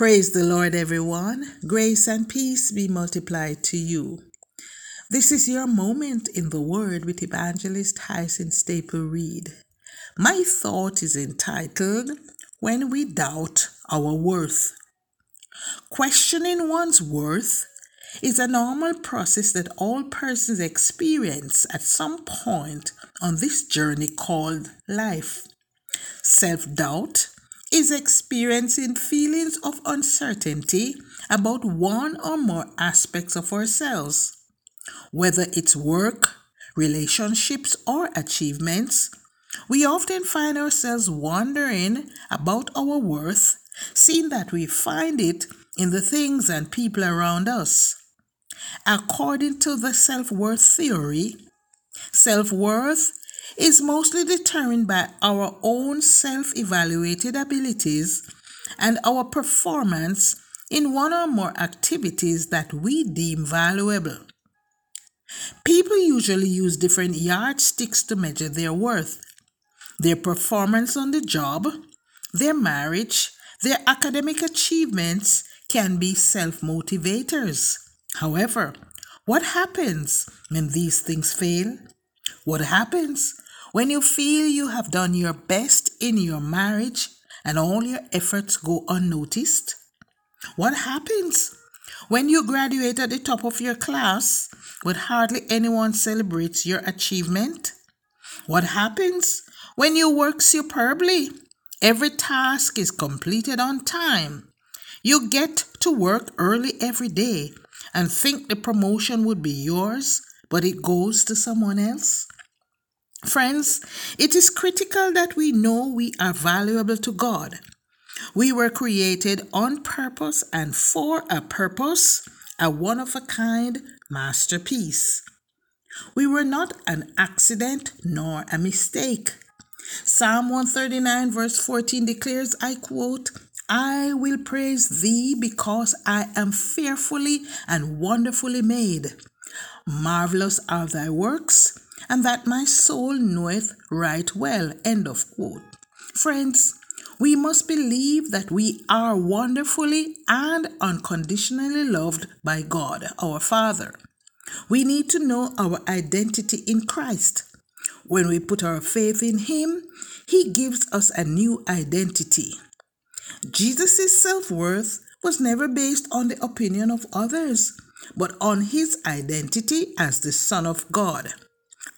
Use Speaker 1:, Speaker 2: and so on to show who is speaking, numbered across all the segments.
Speaker 1: Praise the Lord, everyone. Grace and peace be multiplied to you. This is your moment in the Word with Evangelist Hyacinth Staple Reed. My thought is entitled When We Doubt Our Worth. Questioning one's worth is a normal process that all persons experience at some point on this journey called life. Self doubt is experiencing feelings of uncertainty about one or more aspects of ourselves. Whether it's work, relationships, or achievements, we often find ourselves wondering about our worth, seeing that we find it in the things and people around us. According to the self worth theory, self worth is mostly determined by our own self evaluated abilities and our performance in one or more activities that we deem valuable. People usually use different yardsticks to measure their worth their performance on the job, their marriage, their academic achievements can be self motivators. However, what happens when these things fail? What happens when you feel you have done your best in your marriage and all your efforts go unnoticed? What happens when you graduate at the top of your class but hardly anyone celebrates your achievement? What happens when you work superbly? Every task is completed on time. You get to work early every day and think the promotion would be yours, but it goes to someone else? Friends, it is critical that we know we are valuable to God. We were created on purpose and for a purpose, a one of a kind masterpiece. We were not an accident nor a mistake. Psalm 139, verse 14 declares, I quote, I will praise thee because I am fearfully and wonderfully made. Marvelous are thy works and that my soul knoweth right well. End of quote. Friends, we must believe that we are wonderfully and unconditionally loved by God, our Father. We need to know our identity in Christ. When we put our faith in Him, He gives us a new identity. Jesus' self worth was never based on the opinion of others, but on His identity as the Son of God.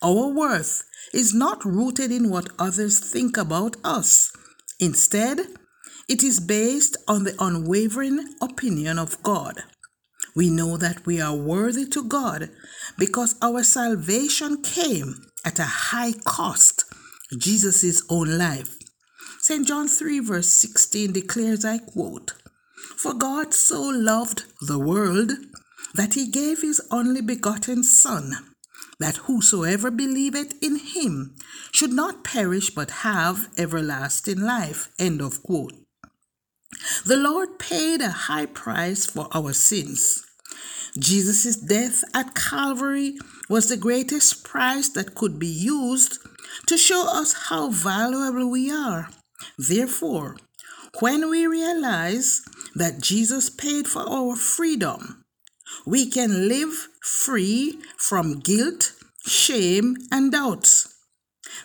Speaker 1: Our worth is not rooted in what others think about us. Instead, it is based on the unwavering opinion of God. We know that we are worthy to God because our salvation came at a high cost, Jesus' own life. St. John 3, verse 16 declares, I quote, For God so loved the world that he gave his only begotten Son that whosoever believeth in him should not perish but have everlasting life. End of quote. The Lord paid a high price for our sins. Jesus' death at Calvary was the greatest price that could be used to show us how valuable we are. Therefore, when we realize that Jesus paid for our freedom, we can live free from guilt, shame, and doubts.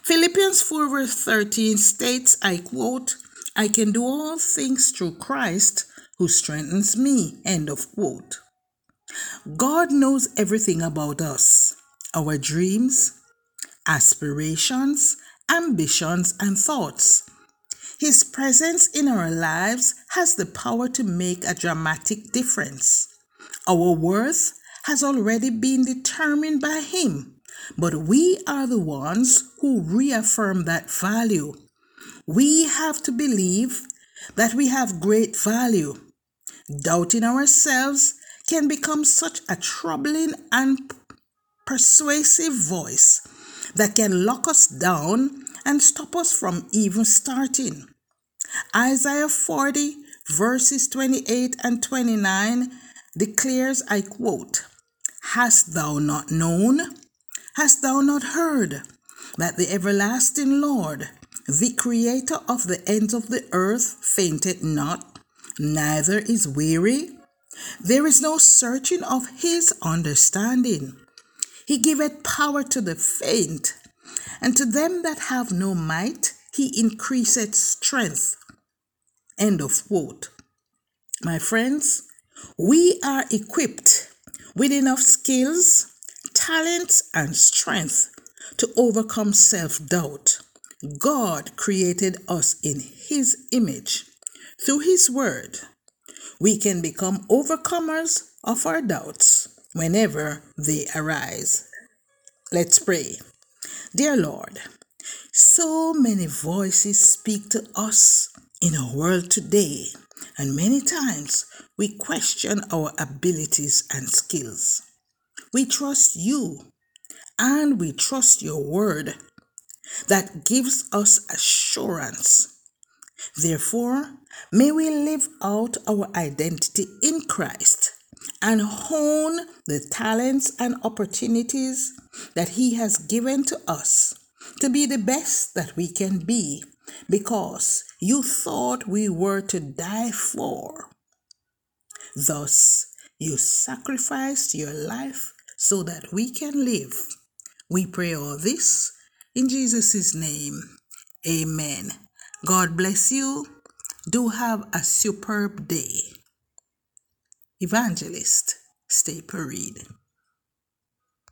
Speaker 1: Philippians 4 verse 13 states, I quote, I can do all things through Christ who strengthens me. End of quote. God knows everything about us, our dreams, aspirations, ambitions, and thoughts. His presence in our lives has the power to make a dramatic difference. Our worth has already been determined by Him, but we are the ones who reaffirm that value. We have to believe that we have great value. Doubting ourselves can become such a troubling and persuasive voice that can lock us down and stop us from even starting. Isaiah 40, verses 28 and 29 declares, I quote, Hast thou not known? Hast thou not heard that the everlasting Lord, the creator of the ends of the earth, fainted not, neither is weary. There is no searching of his understanding. He giveth power to the faint, and to them that have no might, he increaseth strength. End of quote. My friends, we are equipped with enough skills, talents, and strength to overcome self doubt. God created us in His image. Through His Word, we can become overcomers of our doubts whenever they arise. Let's pray. Dear Lord, so many voices speak to us in our world today, and many times we question our abilities and skills. We trust you and we trust your word that gives us assurance. Therefore, may we live out our identity in Christ and hone the talents and opportunities that He has given to us to be the best that we can be because you thought we were to die for. Thus, you sacrificed your life so that we can live. We pray all this in Jesus' name. Amen. God bless you. Do have a superb day. Evangelist, Staple Reed.